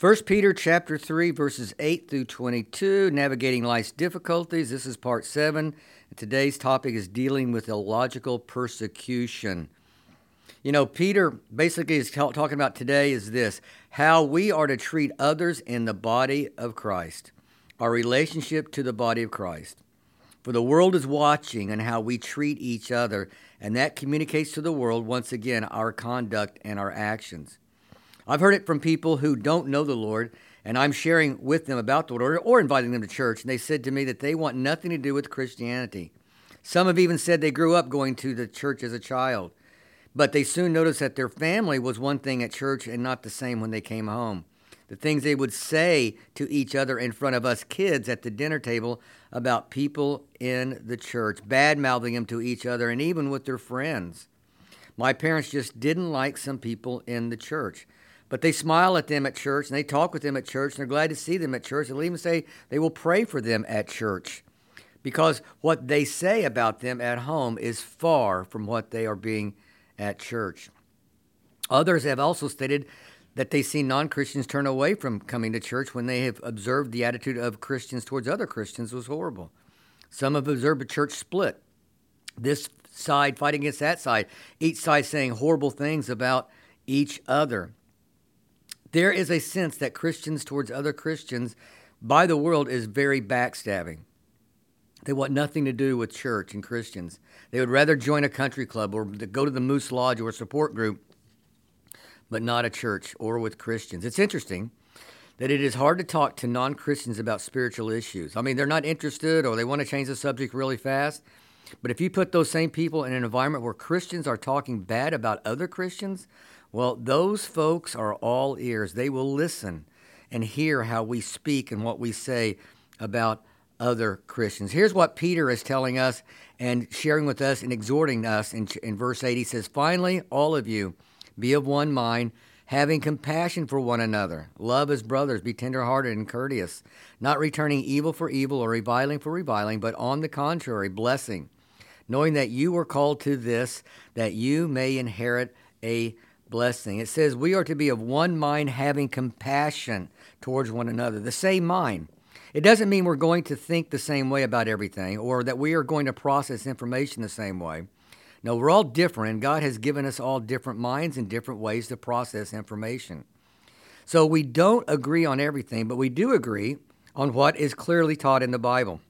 1 Peter chapter 3 verses 8 through 22, navigating life's difficulties. This is part 7. Today's topic is dealing with illogical persecution. You know, Peter basically is talking about today is this, how we are to treat others in the body of Christ. Our relationship to the body of Christ. For the world is watching and how we treat each other, and that communicates to the world once again our conduct and our actions. I've heard it from people who don't know the Lord, and I'm sharing with them about the Lord or inviting them to church, and they said to me that they want nothing to do with Christianity. Some have even said they grew up going to the church as a child, but they soon noticed that their family was one thing at church and not the same when they came home. The things they would say to each other in front of us kids at the dinner table about people in the church, bad mouthing them to each other and even with their friends. My parents just didn't like some people in the church. But they smile at them at church and they talk with them at church and they're glad to see them at church. They'll even say they will pray for them at church because what they say about them at home is far from what they are being at church. Others have also stated that they see non Christians turn away from coming to church when they have observed the attitude of Christians towards other Christians was horrible. Some have observed a church split. This side fighting against that side, each side saying horrible things about each other. There is a sense that Christians towards other Christians by the world is very backstabbing. They want nothing to do with church and Christians. They would rather join a country club or go to the Moose Lodge or support group, but not a church or with Christians. It's interesting that it is hard to talk to non Christians about spiritual issues. I mean, they're not interested or they want to change the subject really fast. But if you put those same people in an environment where Christians are talking bad about other Christians, well, those folks are all ears. They will listen and hear how we speak and what we say about other Christians. Here's what Peter is telling us and sharing with us and exhorting us in, in verse 8. He says, Finally, all of you, be of one mind, having compassion for one another. Love as brothers, be tenderhearted and courteous, not returning evil for evil or reviling for reviling, but on the contrary, blessing, knowing that you were called to this, that you may inherit a blessing. It says we are to be of one mind, having compassion towards one another, the same mind. It doesn't mean we're going to think the same way about everything or that we are going to process information the same way. No, we're all different, God has given us all different minds and different ways to process information. So we don't agree on everything, but we do agree on what is clearly taught in the Bible.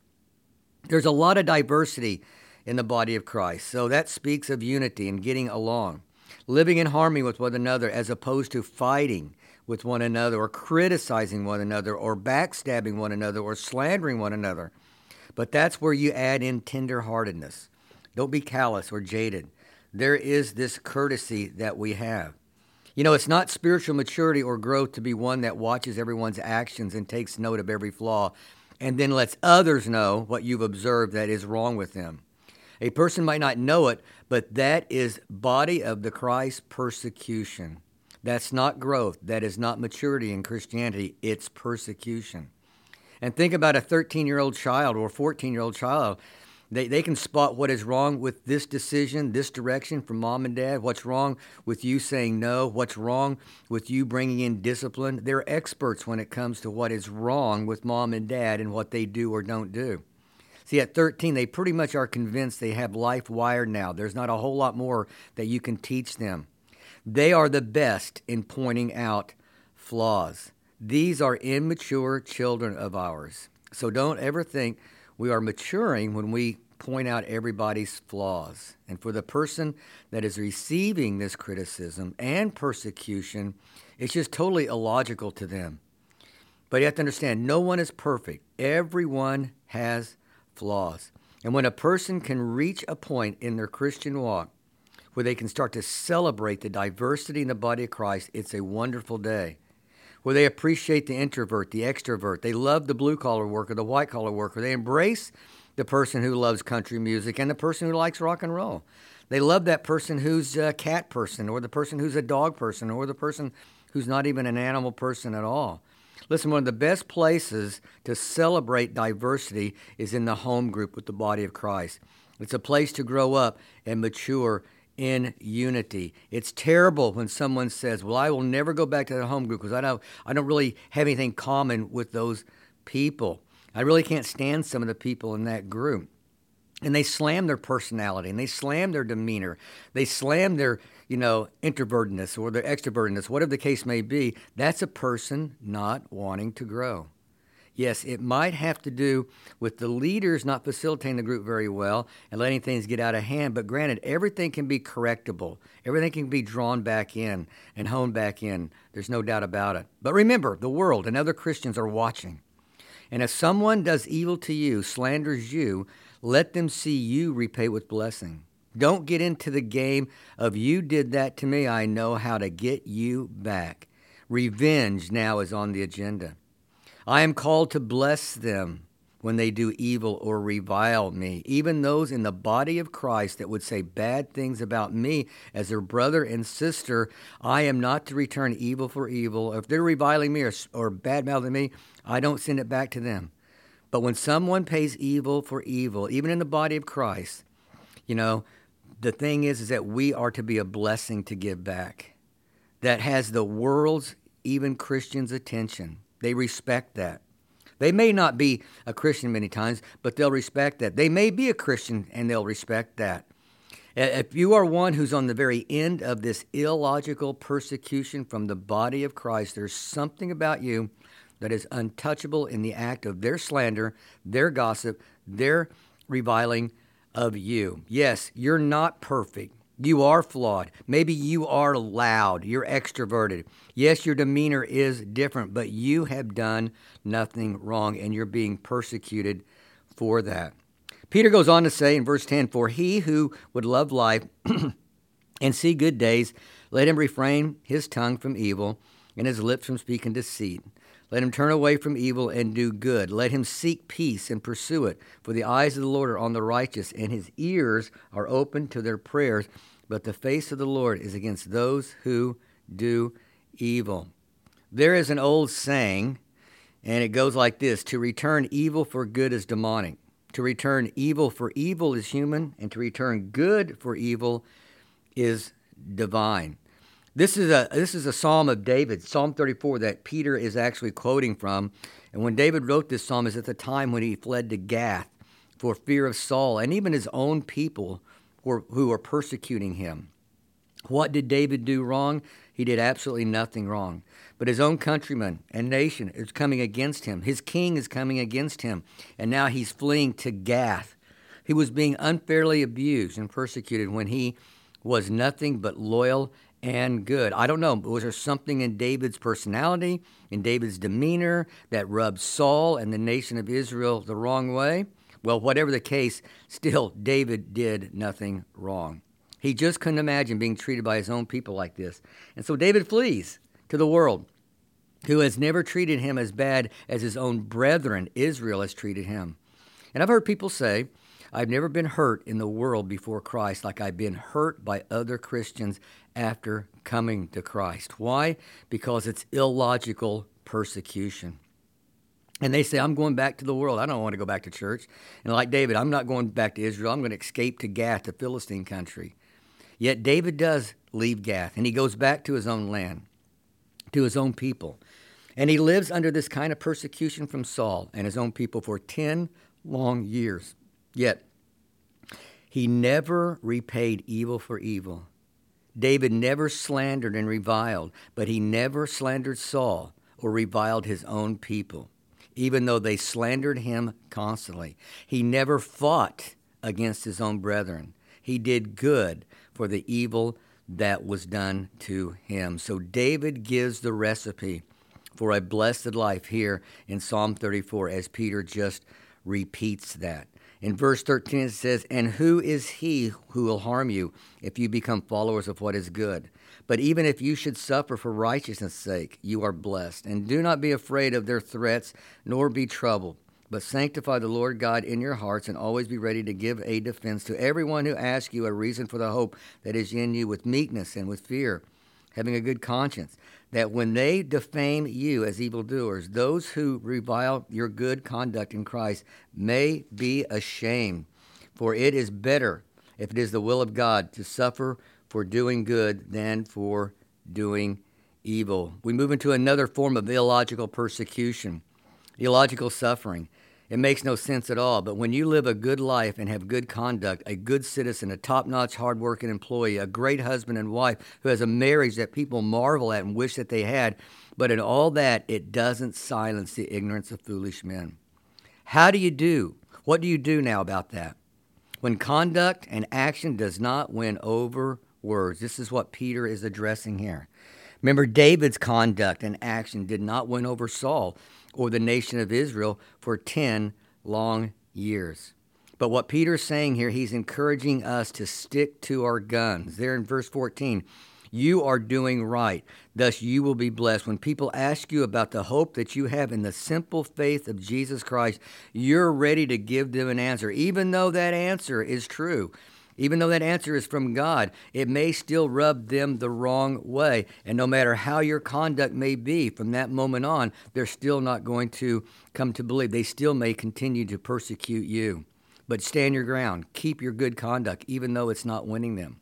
There's a lot of diversity in the body of Christ, so that speaks of unity and getting along living in harmony with one another as opposed to fighting with one another or criticizing one another or backstabbing one another or slandering one another. But that's where you add in tenderheartedness. Don't be callous or jaded. There is this courtesy that we have. You know, it's not spiritual maturity or growth to be one that watches everyone's actions and takes note of every flaw and then lets others know what you've observed that is wrong with them. A person might not know it, but that is body of the Christ persecution. That's not growth. That is not maturity in Christianity. It's persecution. And think about a 13 year old child or 14 year old child. They, they can spot what is wrong with this decision, this direction from mom and dad, what's wrong with you saying no, what's wrong with you bringing in discipline. They're experts when it comes to what is wrong with mom and dad and what they do or don't do. See, at 13, they pretty much are convinced they have life wired now. There's not a whole lot more that you can teach them. They are the best in pointing out flaws. These are immature children of ours. So don't ever think we are maturing when we point out everybody's flaws. And for the person that is receiving this criticism and persecution, it's just totally illogical to them. But you have to understand no one is perfect, everyone has flaws. And when a person can reach a point in their Christian walk where they can start to celebrate the diversity in the body of Christ, it's a wonderful day. Where they appreciate the introvert, the extrovert, they love the blue collar worker, the white collar worker, they embrace the person who loves country music and the person who likes rock and roll. They love that person who's a cat person, or the person who's a dog person, or the person who's not even an animal person at all. Listen, one of the best places to celebrate diversity is in the home group with the body of Christ. It's a place to grow up and mature in unity. It's terrible when someone says, "Well, I will never go back to the home group because I don't I don't really have anything common with those people. I really can't stand some of the people in that group." And they slam their personality and they slam their demeanor. They slam their, you know, introvertedness or their extrovertedness, whatever the case may be. That's a person not wanting to grow. Yes, it might have to do with the leaders not facilitating the group very well and letting things get out of hand. But granted, everything can be correctable, everything can be drawn back in and honed back in. There's no doubt about it. But remember, the world and other Christians are watching. And if someone does evil to you, slanders you, let them see you repay with blessing. Don't get into the game of you did that to me, I know how to get you back. Revenge now is on the agenda. I am called to bless them when they do evil or revile me, even those in the body of Christ that would say bad things about me as their brother and sister. I am not to return evil for evil. If they're reviling me or, or bad mouthing me, I don't send it back to them. But when someone pays evil for evil, even in the body of Christ, you know, the thing is, is that we are to be a blessing to give back that has the world's, even Christians' attention. They respect that. They may not be a Christian many times, but they'll respect that. They may be a Christian and they'll respect that. If you are one who's on the very end of this illogical persecution from the body of Christ, there's something about you that is untouchable in the act of their slander, their gossip, their reviling of you. Yes, you're not perfect. You are flawed. Maybe you are loud. You're extroverted. Yes, your demeanor is different, but you have done nothing wrong and you're being persecuted for that. Peter goes on to say in verse 10 For he who would love life and see good days, let him refrain his tongue from evil and his lips from speaking deceit. Let him turn away from evil and do good. Let him seek peace and pursue it. For the eyes of the Lord are on the righteous, and his ears are open to their prayers. But the face of the Lord is against those who do evil. There is an old saying, and it goes like this To return evil for good is demonic. To return evil for evil is human, and to return good for evil is divine. This is a this is a psalm of David, Psalm 34 that Peter is actually quoting from. And when David wrote this psalm is at the time when he fled to Gath for fear of Saul and even his own people were, who were persecuting him. What did David do wrong? He did absolutely nothing wrong. But his own countrymen and nation is coming against him. His king is coming against him. And now he's fleeing to Gath. He was being unfairly abused and persecuted when he was nothing but loyal and good. I don't know, was there something in David's personality, in David's demeanor, that rubbed Saul and the nation of Israel the wrong way? Well, whatever the case, still, David did nothing wrong. He just couldn't imagine being treated by his own people like this. And so David flees to the world, who has never treated him as bad as his own brethren, Israel, has treated him. And I've heard people say, I've never been hurt in the world before Christ like I've been hurt by other Christians after coming to Christ. Why? Because it's illogical persecution. And they say, I'm going back to the world. I don't want to go back to church. And like David, I'm not going back to Israel. I'm going to escape to Gath, the Philistine country. Yet David does leave Gath and he goes back to his own land, to his own people. And he lives under this kind of persecution from Saul and his own people for 10 long years. Yet, he never repaid evil for evil. David never slandered and reviled, but he never slandered Saul or reviled his own people, even though they slandered him constantly. He never fought against his own brethren. He did good for the evil that was done to him. So David gives the recipe for a blessed life here in Psalm 34 as Peter just repeats that. In verse 13, it says, And who is he who will harm you if you become followers of what is good? But even if you should suffer for righteousness' sake, you are blessed. And do not be afraid of their threats, nor be troubled. But sanctify the Lord God in your hearts, and always be ready to give a defense to everyone who asks you a reason for the hope that is in you with meekness and with fear, having a good conscience that when they defame you as evildoers, those who revile your good conduct in Christ may be ashamed. For it is better if it is the will of God to suffer for doing good than for doing evil. We move into another form of illogical persecution, illogical suffering. It makes no sense at all. But when you live a good life and have good conduct, a good citizen, a top notch, hardworking employee, a great husband and wife who has a marriage that people marvel at and wish that they had, but in all that, it doesn't silence the ignorance of foolish men. How do you do? What do you do now about that? When conduct and action does not win over words, this is what Peter is addressing here. Remember, David's conduct and action did not win over Saul or the nation of Israel for 10 long years. But what Peter's saying here, he's encouraging us to stick to our guns. There in verse 14, you are doing right. Thus, you will be blessed. When people ask you about the hope that you have in the simple faith of Jesus Christ, you're ready to give them an answer, even though that answer is true. Even though that answer is from God, it may still rub them the wrong way. And no matter how your conduct may be from that moment on, they're still not going to come to believe. They still may continue to persecute you. But stand your ground. Keep your good conduct, even though it's not winning them.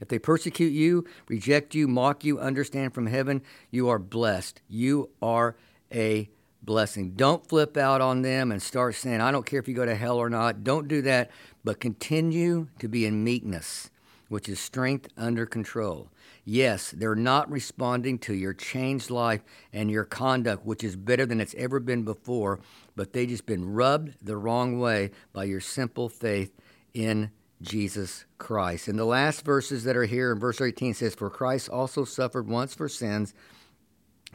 If they persecute you, reject you, mock you, understand from heaven, you are blessed. You are a blessing. Don't flip out on them and start saying, I don't care if you go to hell or not. Don't do that but continue to be in meekness, which is strength under control. Yes, they're not responding to your changed life and your conduct, which is better than it's ever been before, but they just been rubbed the wrong way by your simple faith in Jesus Christ. And the last verses that are here in verse 18 says, For Christ also suffered once for sins,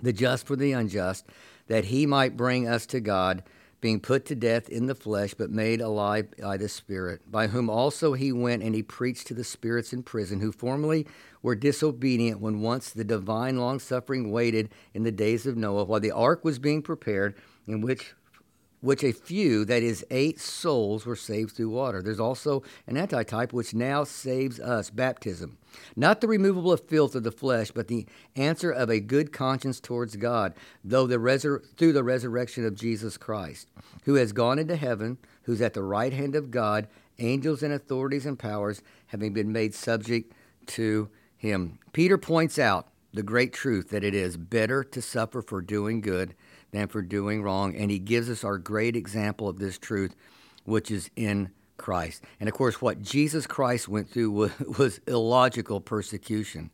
the just for the unjust, that he might bring us to God being put to death in the flesh, but made alive by the Spirit, by whom also he went and he preached to the spirits in prison, who formerly were disobedient when once the divine long suffering waited in the days of Noah, while the ark was being prepared, in which which a few, that is, eight souls, were saved through water. There's also an antitype which now saves us baptism. Not the removal of filth of the flesh, but the answer of a good conscience towards God, though the resur- through the resurrection of Jesus Christ, who has gone into heaven, who's at the right hand of God, angels and authorities and powers having been made subject to him. Peter points out the great truth that it is better to suffer for doing good than for doing wrong. And he gives us our great example of this truth, which is in Christ. And of course, what Jesus Christ went through was, was illogical persecution.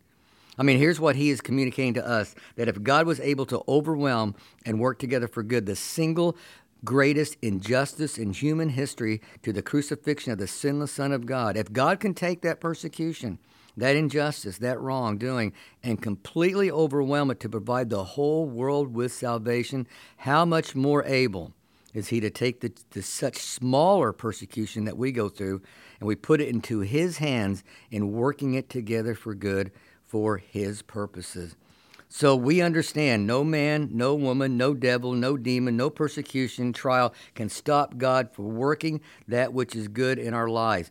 I mean, here's what he is communicating to us that if God was able to overwhelm and work together for good, the single greatest injustice in human history to the crucifixion of the sinless Son of God, if God can take that persecution that injustice, that wrongdoing, and completely overwhelm it to provide the whole world with salvation, how much more able is he to take the, the such smaller persecution that we go through and we put it into his hands in working it together for good for his purposes. So we understand no man, no woman, no devil, no demon, no persecution, trial can stop God from working that which is good in our lives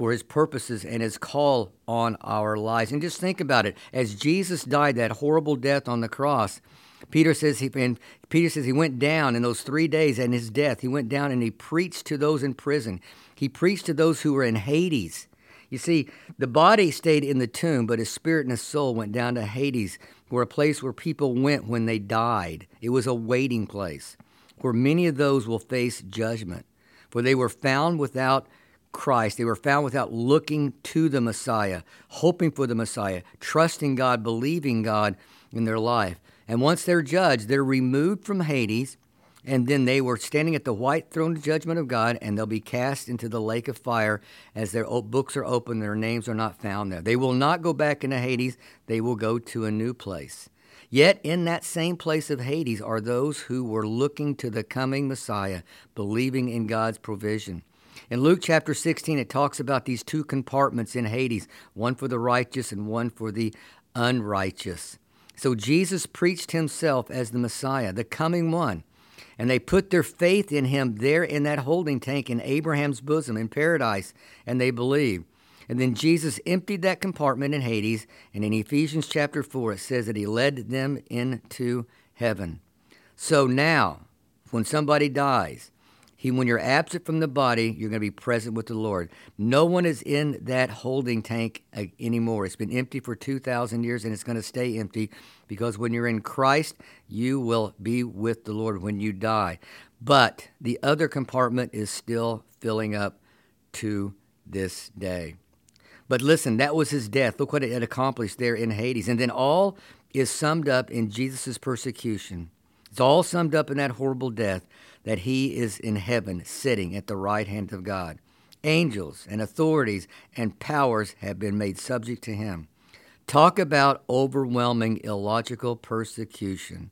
for his purposes and his call on our lives. And just think about it. As Jesus died that horrible death on the cross, Peter says he and Peter says he went down in those three days and his death. He went down and he preached to those in prison. He preached to those who were in Hades. You see, the body stayed in the tomb, but his spirit and his soul went down to Hades, where a place where people went when they died. It was a waiting place where many of those will face judgment, for they were found without Christ. They were found without looking to the Messiah, hoping for the Messiah, trusting God, believing God in their life. And once they're judged, they're removed from Hades, and then they were standing at the white throne of judgment of God, and they'll be cast into the lake of fire as their books are opened, their names are not found there. They will not go back into Hades, they will go to a new place. Yet in that same place of Hades are those who were looking to the coming Messiah, believing in God's provision. In Luke chapter 16, it talks about these two compartments in Hades one for the righteous and one for the unrighteous. So Jesus preached himself as the Messiah, the coming one. And they put their faith in him there in that holding tank in Abraham's bosom in paradise, and they believed. And then Jesus emptied that compartment in Hades, and in Ephesians chapter 4, it says that he led them into heaven. So now, when somebody dies, He, when you're absent from the body, you're going to be present with the Lord. No one is in that holding tank uh, anymore. It's been empty for 2,000 years and it's going to stay empty because when you're in Christ, you will be with the Lord when you die. But the other compartment is still filling up to this day. But listen, that was his death. Look what it accomplished there in Hades. And then all is summed up in Jesus' persecution. It's all summed up in that horrible death that he is in heaven sitting at the right hand of God. Angels and authorities and powers have been made subject to him. Talk about overwhelming illogical persecution.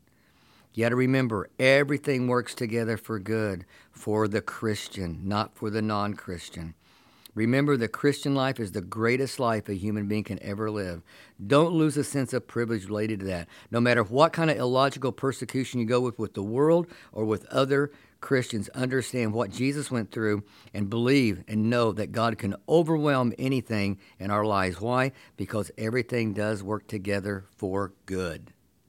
You got to remember, everything works together for good for the Christian, not for the non Christian. Remember, the Christian life is the greatest life a human being can ever live. Don't lose a sense of privilege related to that. No matter what kind of illogical persecution you go with with the world or with other Christians, understand what Jesus went through and believe and know that God can overwhelm anything in our lives. Why? Because everything does work together for good.